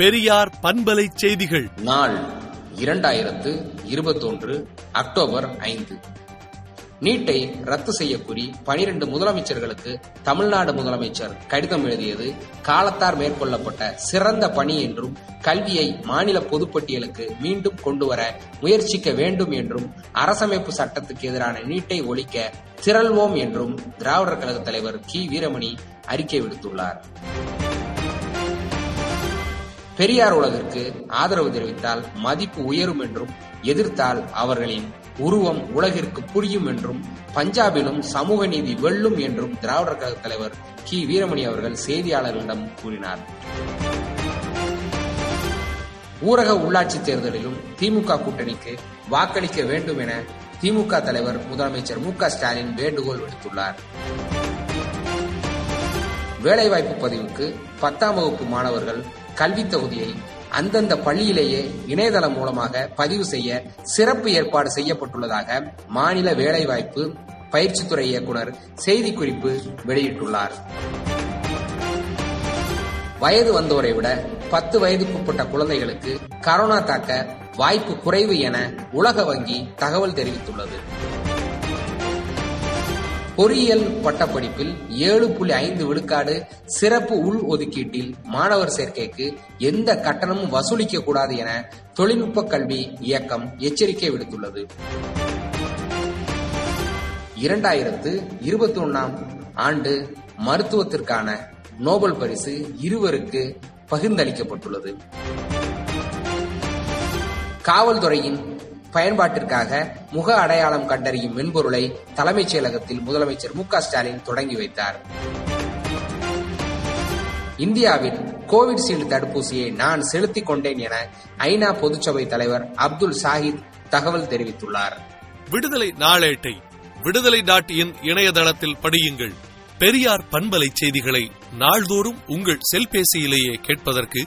பெரியார் பண்பலை செய்திகள். நாள் இரண்டாயிரத்து இருபத்தொன்று அக்டோபர் ஐந்து. நீட்டை ரத்து செய்ய கூறி பனிரெண்டு முதலமைச்சர்களுக்கு தமிழ்நாடு முதலமைச்சர் கடிதம் எழுதியது காலத்தார் மேற்கொள்ளப்பட்ட சிறந்த பணி என்றும் கல்வியை மாநில பொதுப்பட்டியலுக்கு மீண்டும் கொண்டுவர முயற்சிக்க வேண்டும் என்றும் அரசமைப்பு சட்டத்துக்கு எதிரான நீட்டை ஒழிக்க திரள்வோம் என்றும் திராவிடர் கழக தலைவர் கி. வீரமணி அறிக்கை விடுத்துள்ளார். பெரியார் உலகிற்கு ஆதரவு தெரிவித்தால் மதிப்பு உயரும் என்றும் எதிர்த்தால் அவர்களின் உருவம் உலகிற்கு புரியும் என்றும் பஞ்சாபிலும் சமூக நீதி வெல்லும் என்றும் திராவிடர் கழக தலைவர் கி. வீரமணி அவர்கள் செய்தியாளர்களிடம் கூறினார். ஊரக உள்ளாட்சி தேர்தலிலும் திமுக கூட்டணிக்கு வாக்களிக்க வேண்டும் என திமுக தலைவர் முதலமைச்சர் மு ஸ்டாலின் வேண்டுகோள் விடுத்துள்ளார். வேலைவாய்ப்பு பதிவுக்கு பத்தாம் வகுப்பு மாணவர்கள் கல்வி தொகுதியை அந்தந்த பள்ளியிலேயே இணையதளம் மூலமாக பதிவு செய்ய சிறப்பு ஏற்பாடு செய்யப்பட்டுள்ளதாக மாநில வேலைவாய்ப்பு பயிற்சித்துறை இயக்குநர் செய்திக்குறிப்பு வெளியிட்டுள்ளார். வயது வந்தோரை விட பத்து வயதுக்குட்பட்ட குழந்தைகளுக்கு கரோனா தாக்க வாய்ப்பு குறைவு என உலக வங்கி தகவல் தெரிவித்துள்ளது. பொறியியல் பட்டப்படிப்பில் ஏழு புள்ளி ஐந்து விழுக்காடு சிறப்பு உள் ஒதுக்கீட்டில் மாணவர் சேர்க்கைக்கு எந்த கட்டணமும் வசூலிக்க கூடாது என தொழில்நுட்ப கல்வி இயக்கம் எச்சரிக்கை விடுத்துள்ளது. இரண்டாயிரத்து இருபத்தி ஒன்னாம் ஆண்டு மருத்துவத்திற்கான நோபல் பரிசு இருவருக்கு பகிர்ந்தளிக்கப்பட்டுள்ளது. காவல்துறையின் பயன்பாட்டிற்காக முக அடையாளம் கண்டறியும் மென்பொருளை தலைமைச் செயலகத்தில் முதலமைச்சர் மு ஸ்டாலின் தொடங்கி வைத்தார். இந்தியாவில் கோவிட்ஷீல்டு தடுப்பூசியை நான் செலுத்திக் கொண்டேன் என ஐநா பொதுச்சபை தலைவர் அப்துல் சாஹித் தகவல் தெரிவித்துள்ளார். விடுதலை நாளேட்டை விடுதலை டாட் இன் இணையதளத்தில் படியுங்கள். பெரியார் பண்பலை செய்திகளை நாள்தோறும் உங்கள் செல்பேசியிலேயே கேட்பதற்கு